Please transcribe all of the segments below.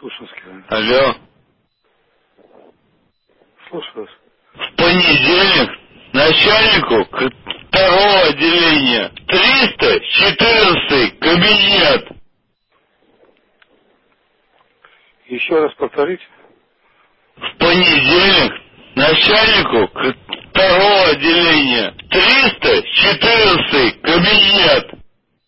Тушинский. Алло. Слушаю вас. В понедельник начальнику второго отделения 314 кабинет. Еще раз повторите. В понедельник начальнику второго отделения 314 кабинет.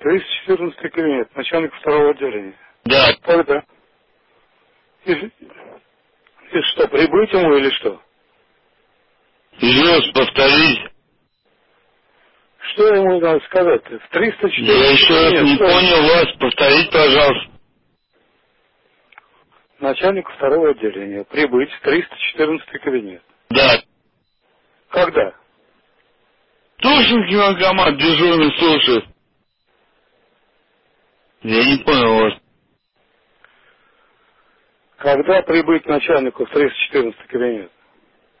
314 кабинет. Начальник второго отделения. Да. Когда? И, и что, прибыть ему или что? Еще раз повторите. Что ему надо сказать-то? В 314 Я еще раз не Что? понял вас. Повторите, пожалуйста. Начальник второго отделения. Прибыть в 314 кабинет. Да. Когда? Тушинский банкомат дежурный слушает. Я не понял вас. Когда прибыть начальнику в 314 кабинет?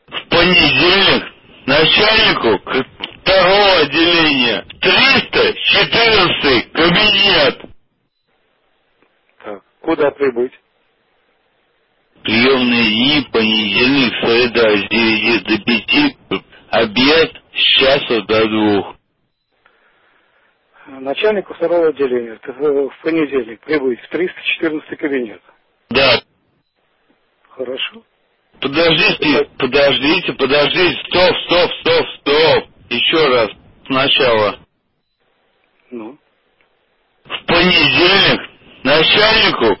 В понедельник начальнику второго отделения 314 кабинет. Так, куда прибыть? Приемные дни, понедельник, среда с 9 до 5, обед с часу до двух. Начальнику второго отделения в понедельник прибыть в 314 кабинет. Да, Хорошо. подождите, подождите, подождите, стоп, стоп, стоп, стоп. Еще раз, сначала. Ну, В понедельник начальнику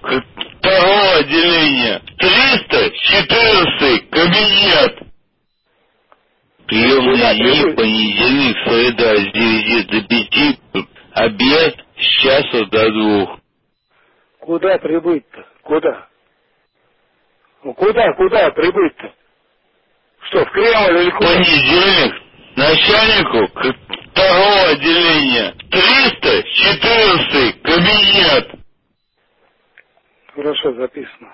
второго отделения 314 кабинет. Приемные дни, понедельник, среда с 9 до 5, обед с часу до двух. куда прибыть-то? Куда? Ну, куда, куда прибыть-то? Что, в Кремль или куда? понедельник начальнику второго отделения 314 кабинет. Хорошо записано.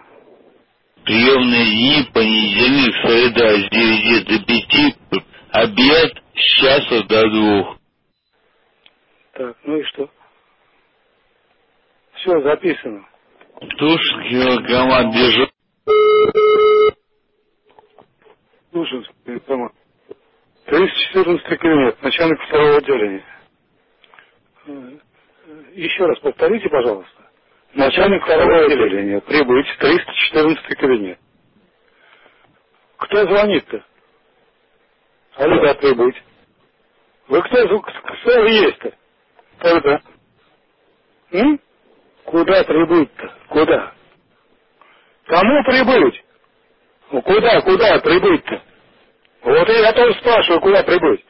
Приемные дни, понедельник, среда с 9 до 5, обед с часу до двух. Так, ну и что? Все записано. Тушинский банкомат дежур. Тушинский дома. 314 кабинет, начальник второго отделения. Э, Еще раз повторите, пожалуйста. Начальник второго отделения. Прибыть в 314 кабинет. Кто звонит-то? А куда прибыть? Вы кто, кто вы есть-то? Когда? М? Куда прибыть-то? Куда? Кому прибыть? Ну куда, куда прибыть-то? Вот я тоже спрашиваю, куда прибыть?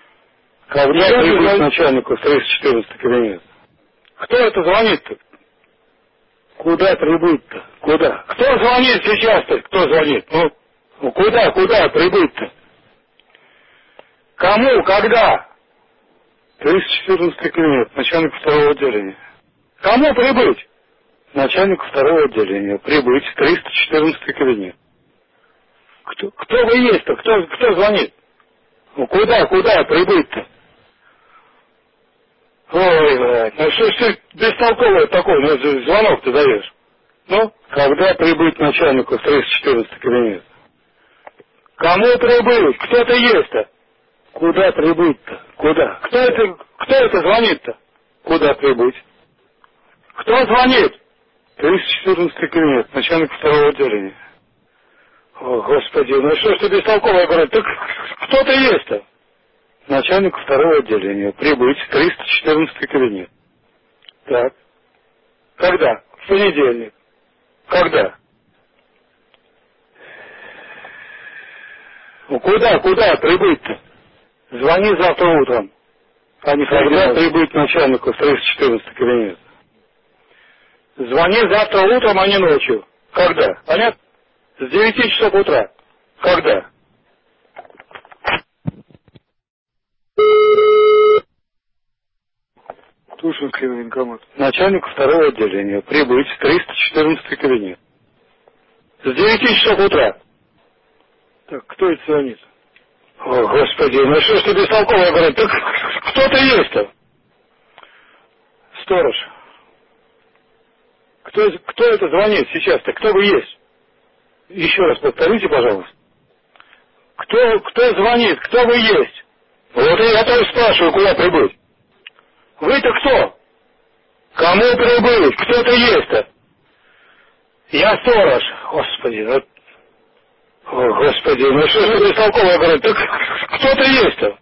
Когда Что прибыть за- начальнику в 314 кабинет? Кто это звонит-то? Куда прибыть-то? Куда? Кто звонит сейчас-то? Кто звонит? Ну, ну куда, куда прибыть-то? Кому, когда? 314 кабинет, начальник второго отделения. Кому прибыть? Начальник второго отделения. Прибыть в 314 кабинет. Кто, кто вы есть-то? Кто, кто звонит? Ну куда, куда прибыть-то? Ой, блядь, ну что ж ты бестолковый такой, ну звонок ты даешь? Ну, когда прибыть начальнику в 314 кабинет? Кому прибыть? Кто ты есть-то? Куда прибыть-то? Куда? Кто это, кто это звонит-то? Куда прибыть? Кто звонит? 314 кабинет, начальник второго отделения. О, Господи, ну что ж ты бестолковый говорю, так кто ты есть-то? Начальник второго отделения. Прибыть в 314 кабинет. Так. Когда? В понедельник. Когда? Ну куда, куда прибыть-то? Звони завтра утром. А не когда прибыть начальнику в 314 кабинет. Звони завтра утром, а не ночью. Когда? Понятно? С 9 часов утра. Когда? Тушинский военкомат. Начальник второго отделения. Прибыть в 314 кабинет. С 9 часов утра. Так, кто это звонит? О, Господи, ну что ж ты бестолково говорит? Так кто ты есть-то? Сторож. Кто, кто это звонит сейчас-то? Кто вы есть? Еще раз повторите, пожалуйста. Кто, кто звонит? Кто вы есть? Вот я тоже спрашиваю, куда прибыть. Вы-то кто? Кому прибыть? Кто-то есть-то? Я сторож. Господи, вот... О, Господи, ну что ж ты бестолково говорит? Так кто-то есть-то?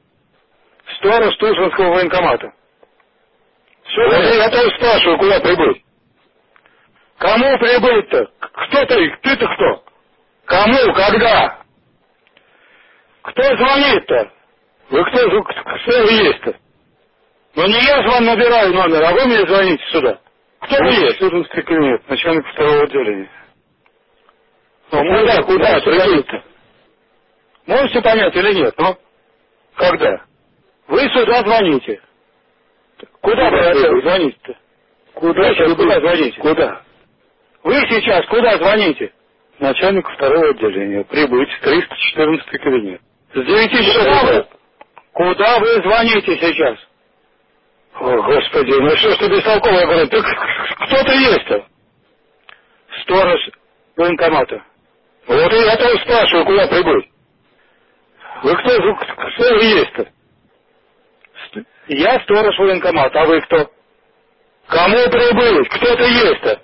Сторож Тушинского военкомата. Все, вот я тоже спрашиваю, куда прибыть. Кому прибыть-то? Кто ты? Ты-то кто? Кому? Когда? Кто звонит-то? Вы кто, кто вы есть-то? Ну не я же вам набираю номер, а вы мне звоните сюда. Кто вы есть? Суринский кабинет, начальник второго отделения. Ну, куда, куда прибыть-то? Можете понять или нет? Ну, когда? Вы сюда звоните. Куда вы звоните-то? Куда, сейчас, куда звоните? Куда? Вы сейчас куда звоните? Начальнику второго отделения. Прибыть, 314 кабинет. С 9 часов. Куда вы звоните сейчас? О, Господи, ну что ж ты? Так кто ты есть-то? Сторож военкомата. Вот и я тоже спрашиваю, куда прибыть. Вы кто, вы, кто вы есть-то? Я сторож военкомата, а вы кто? Кому прибыть? Кто ты есть-то?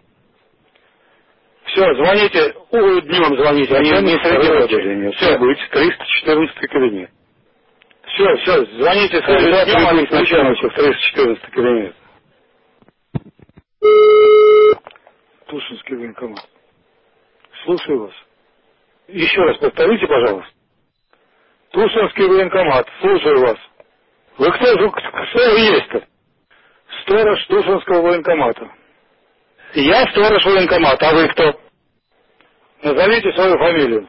Все, звоните, днем звоните, а не, не среди ночи. Все, будет 314 кабинет. Все, все, звоните среди днем, а не начальнику в 314 кабинет. Тушинский военкомат. Слушаю вас. Еще раз повторите, пожалуйста. Тушинский военкомат. Слушаю вас. Вы кто, кто вы есть-то? Сторож Тушинского военкомата. Я сторож военкомата, а вы кто? Назовите свою фамилию.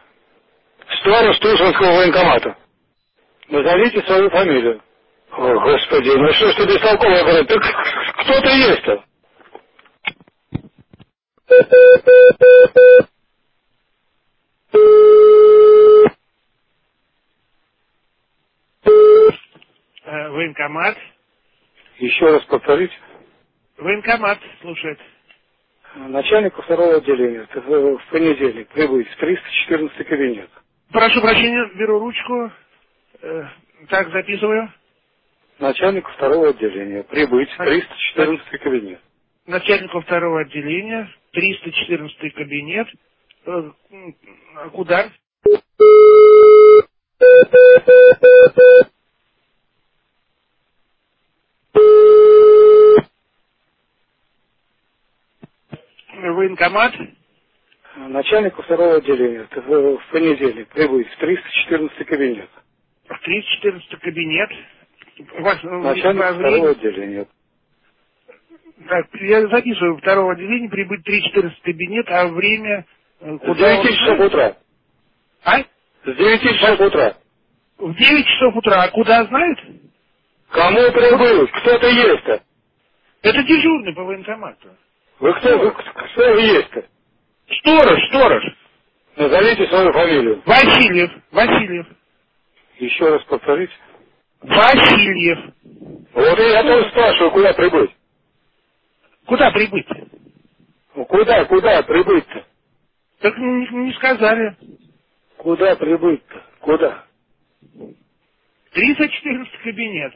Сторож Тушинского военкомата. Назовите свою фамилию. О, Господи, ну что ж ты бестолково говорит? Так кто ты есть-то? Э, Военкомат. Еще раз повторите. Военкомат слушает. Начальнику второго отделения в понедельник прибыть в 314 кабинет. Прошу прощения, беру ручку. Э, так, записываю. Начальнику второго отделения прибыть в 314 кабинет. Начальнику второго отделения, 314 кабинет. Э, куда? Военкомат. Начальнику второго отделения в понедельник прибыть в 314 кабинет. В 314 кабинет. У вас, Начальник второго отделения. Так, я записываю второго отделения, прибыть 314 кабинет, а время... Э, куда С 9 часов утра. А? С 9 часов утра. В 9 часов утра. А куда знают? Кому прибыть? Кто-то есть-то? Это дежурный по военкомату. Вы кто? Вы, кто вы есть-то? Сторож, сторож. Назовите свою фамилию. Васильев, Васильев. Еще раз повторите. Васильев. Вот я тоже спрашиваю, куда прибыть? Куда прибыть? Ну куда, куда прибыть-то? Так не, не сказали. Куда прибыть-то? Куда? 314 кабинет.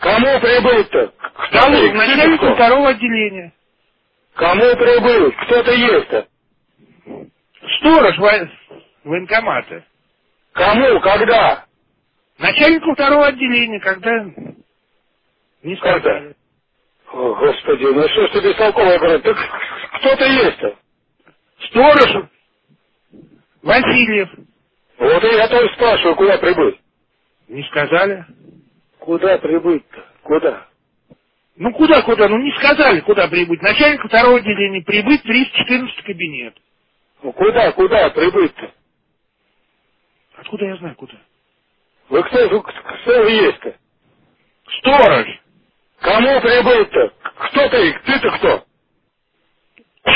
Кому прибыть-то? Кто начальнику второго отделения. Кому прибыть? Кто-то есть-то? Сторож во... военкомата. Кому? Когда? Начальнику второго отделения, когда не сказали. Когда? О, Господи, ну что ж ты бестолково говорит? Так кто-то есть-то? Сторож Васильев. Вот и я тоже спрашиваю, куда прибыть? Не сказали. Куда прибыть-то? Куда? Ну куда, куда? Ну не сказали, куда прибыть. Начальник второго отделения прибыть 314 кабинет. Ну куда, куда прибыть-то? Откуда я знаю, куда? Вы кто, кто вы есть-то? Сторож. Кому прибыть-то? Кто ты? Ты-то кто?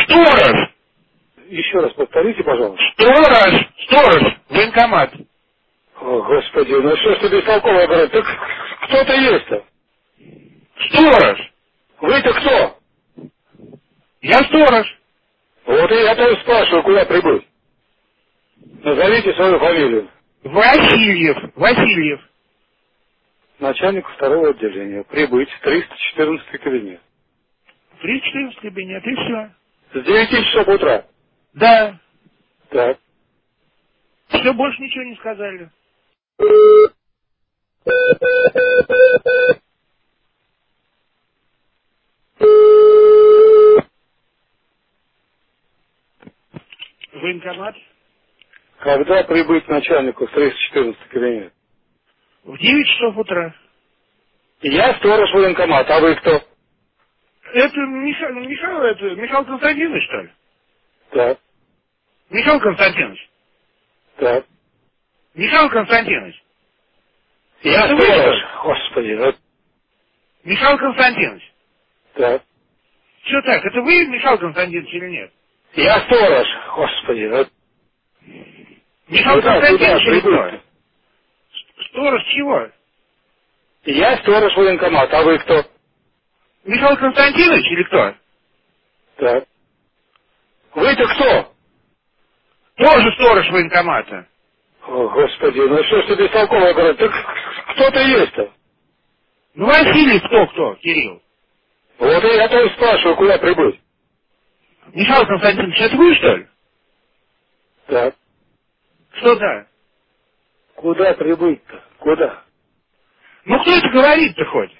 Сторож. Еще раз повторите, пожалуйста. Сторож. Сторож. Военкомат. О, Господи, ну что ж ты бестолково говорит? Так кто ты есть-то? Сторож. Вы-то кто? Я сторож. Вот и я тоже спрашиваю, куда прибыть. Назовите свою фамилию. Васильев. Васильев. Начальник второго отделения. Прибыть. 314 кабинет. 314 кабинет, и все. С 9 часов утра. Да. Так. Все, больше ничего не сказали. Военкомат. Когда прибыть начальнику в 314 кабинет? В 9 часов утра. Я сторож военкомата, а вы кто? Это Миха... Михаил, это Михаил Константинович, что ли? Так, Михаил Константинович. так. Михаил Константинович. Я Это сторож. Господи, ну, Михаил Константинович. так. Что так, это вы, Михаил Константинович, или нет? Я сторож. Господи, ну, Михаил куда, куда Константинович прибыть? Сторож чего? Я сторож военкомата, а вы кто? Михаил Константинович или кто? Так. Вы-то кто? Тоже сторож военкомата. О, господи, ну что ж ты бестолково говоришь? Так кто ты есть-то? Ну, Василий кто-кто, Кирилл? Вот и я тоже спрашиваю, куда прибыть. Михаил Константинович, это вы, что ли? Так. Что да? Куда прибыть-то? Куда? Ну, кто это говорит-то хоть?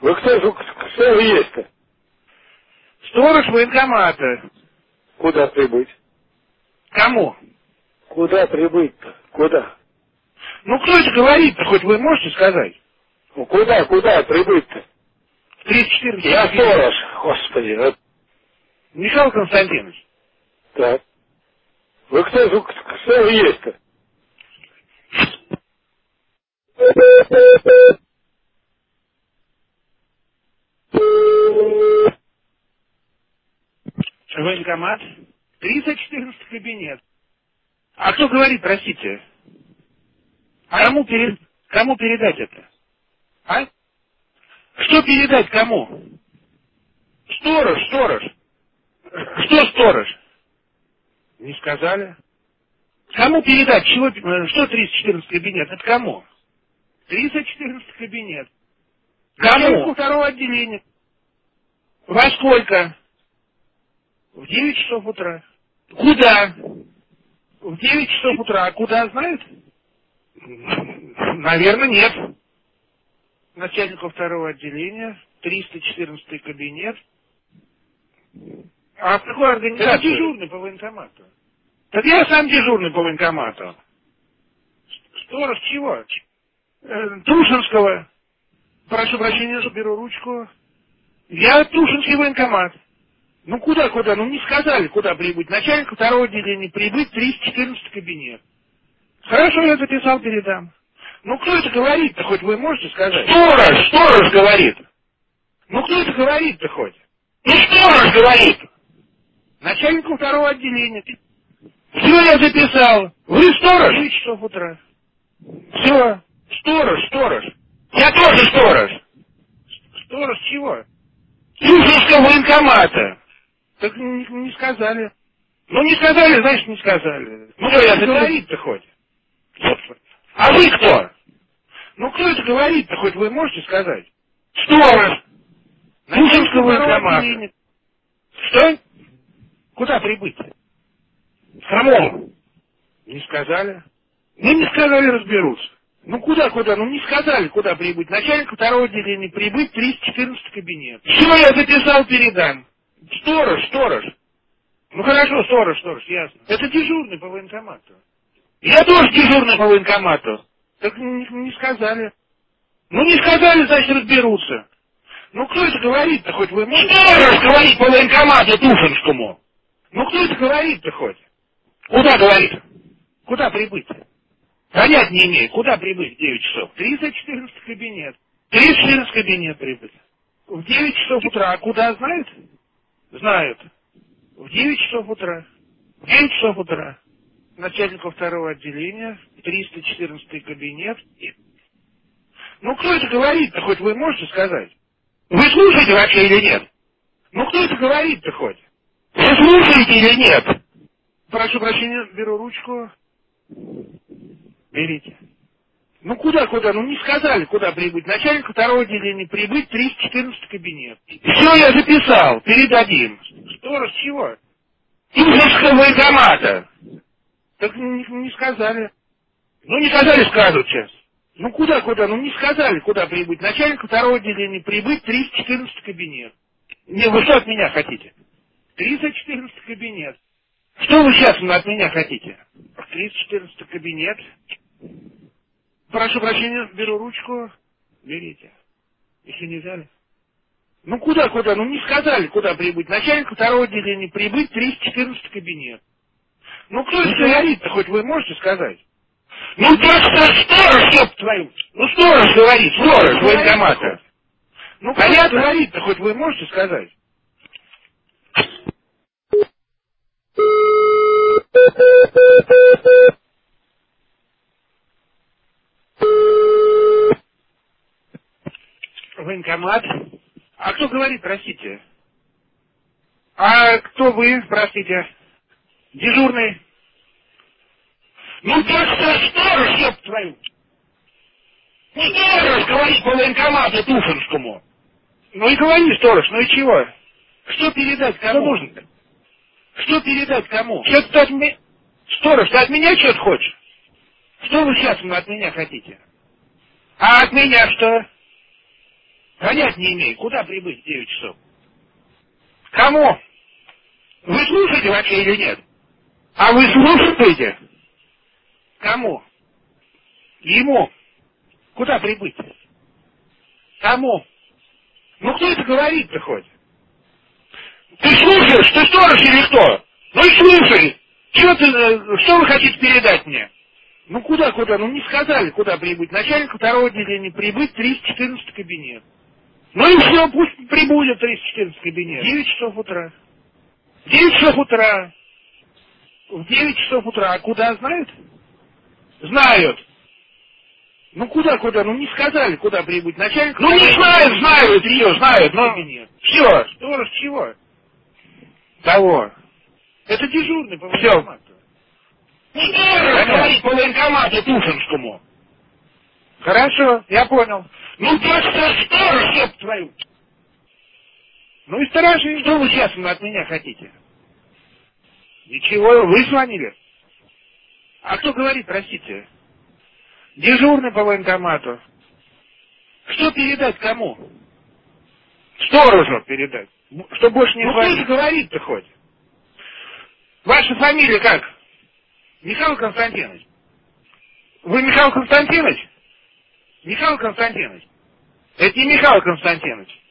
Вы кто, же- кто вы есть-то? Сторож военкомата. Куда прибыть? Кому? Куда прибыть-то? Куда? Ну, кто это говорит-то хоть, вы можете сказать? Ну куда, куда прибыть-то? В 34 Я сторож. Господи, ну, Михаил Константинович. так. Вы кто, же- кто вы есть-то? Военкомат. 314 кабинет. А кто говорит, простите? А кому, пере- кому передать это? А? Что передать кому? Сторож, сторож. Что сторож? Не сказали. Кому передать? Чего, э, что 314 кабинет? Это кому? 314 кабинет. Кому? второго отделения. Во сколько? В 9 часов утра. Куда? В 9 часов утра. А куда, знают? Наверное, нет. Начальнику второго отделения, 314 кабинет. А в какой организации? Это дежурный по военкомату. Так я сам дежурный по военкомату. Сторож чего? Э, Тушинского. Прошу прощения, беру ручку. Я Тушинский военкомат. Ну куда, куда? Ну не сказали, куда прибыть. Начальник второго отделения прибыть 314 кабинет. Хорошо, я записал, передам. Ну кто это говорит-то, хоть вы можете сказать? Сторож, сторож говорит. Ну кто это говорит-то хоть? Ну сторож говорит. Начальнику второго отделения. Все, я записал. Вы сторож? 9 часов утра. Все. Сторож, сторож. Я тоже сторож. Сторож чего? Тушинского военкомата. Так не, не сказали. Ну не сказали, значит не сказали. Ну что я говорит-то хоть? А вы кто? Ну кто это говорит-то хоть вы можете сказать? Сторож. Тушинского военкомата. Что? Куда прибыть? Кому? Не сказали. Ну не сказали, разберутся. Ну куда, куда? Ну не сказали, куда прибыть. Начальник второго отделения прибыть 314 кабинет. Все, я записал, передам. Сторож, сторож. Ну хорошо, сторож, сторож, ясно. Это дежурный по военкомату. Я тоже дежурный по военкомату. Так не, не сказали. Ну не сказали, значит разберутся. Ну кто это говорит-то хоть вы можете? Сторож говорит по военкомату Тушинскому. Ну кто это говорит-то хоть? Куда говорит? Куда прибыть? Понять не имею. Куда прибыть в 9 часов? 314 кабинет. 314 кабинет прибыть. В 9 часов утра. А куда знают? Знают. В 9 часов утра. В 9 часов утра. Начальнику второго отделения. 314 кабинет. Ну кто это говорит-то, хоть вы можете сказать? Вы слушаете вообще или нет? Ну кто это говорит-то хоть? Слушаете или нет? Прошу прощения, беру ручку. Берите. Ну куда, куда? Ну не сказали, куда прибыть. Начальник второго отделения прибыть 314 кабинет. Все я записал, передадим. Сторож чего? Тюзовского военкомата. Так не, не сказали. Ну не сказали, скажут сейчас. Ну куда, куда? Ну не сказали, куда прибыть. Начальник второго отделения прибыть 314 кабинет. Не, вы что от меня хотите? 314 кабинет. Что вы сейчас от меня хотите? 314 кабинет. Прошу прощения, беру ручку. Берите. Еще не взяли? Ну куда, куда? Ну не сказали, куда прибыть. Начальник второго отделения прибыть 314 кабинет. Ну кто это говорит-то, хоть вы можете сказать? Ну просто сторож, ёб твою! Ну сторож говорит, сторож военкомата. Ну понятно говорит-то, хоть вы можете сказать? Военкомат. А кто говорит, простите? А кто вы, простите? Дежурный? Ну просто сторож, ёб твою! Ну сторож, говорит по военкомату Туфанскому. Ну и говори, сторож, ну и чего? Что передать, кому? Что нужно Что передать кому? Что ты от меня... Сторож, ты от меня что-то хочешь? Что вы сейчас от меня хотите? А от меня что? Понять не имею, куда прибыть в 9 часов? Кому? Вы слушаете вообще или нет? А вы слушаете? Кому? Ему. Куда прибыть? Кому? Ну кто это говорит-то хоть? Ты слушаешь, ты сторож или кто? Ну и слушай. Что ты, э, что вы хотите передать мне? Ну куда, куда? Ну не сказали, куда прибыть. Начальник второго отделения прибыть 314 кабинет. Ну и все, пусть прибудет 314 кабинет. 9 часов утра. 9 часов утра. В 9 часов утра. А куда знают? Знают. Ну куда, куда? Ну не сказали, куда прибыть начальник. Ну не знают, знают ее, знают, но нет. Все, сторож чего? Того. Это дежурный по военкомату. Все. Сторож говорит по военкомату Тушинскому. Хорошо, я понял. Ну просто сторож, ёб твою. Ну и сторожи, что вы сейчас от меня хотите? Ничего, вы звонили? А кто говорит, простите? Дежурный по военкомату. Что передать кому? Сторожу передать. Что больше не ну, звонит. кто говорит-то хоть? Ваша фамилия как? Михаил Константинович. Вы Михаил Константинович? Михаил Константинович. Это не Михаил Константинович.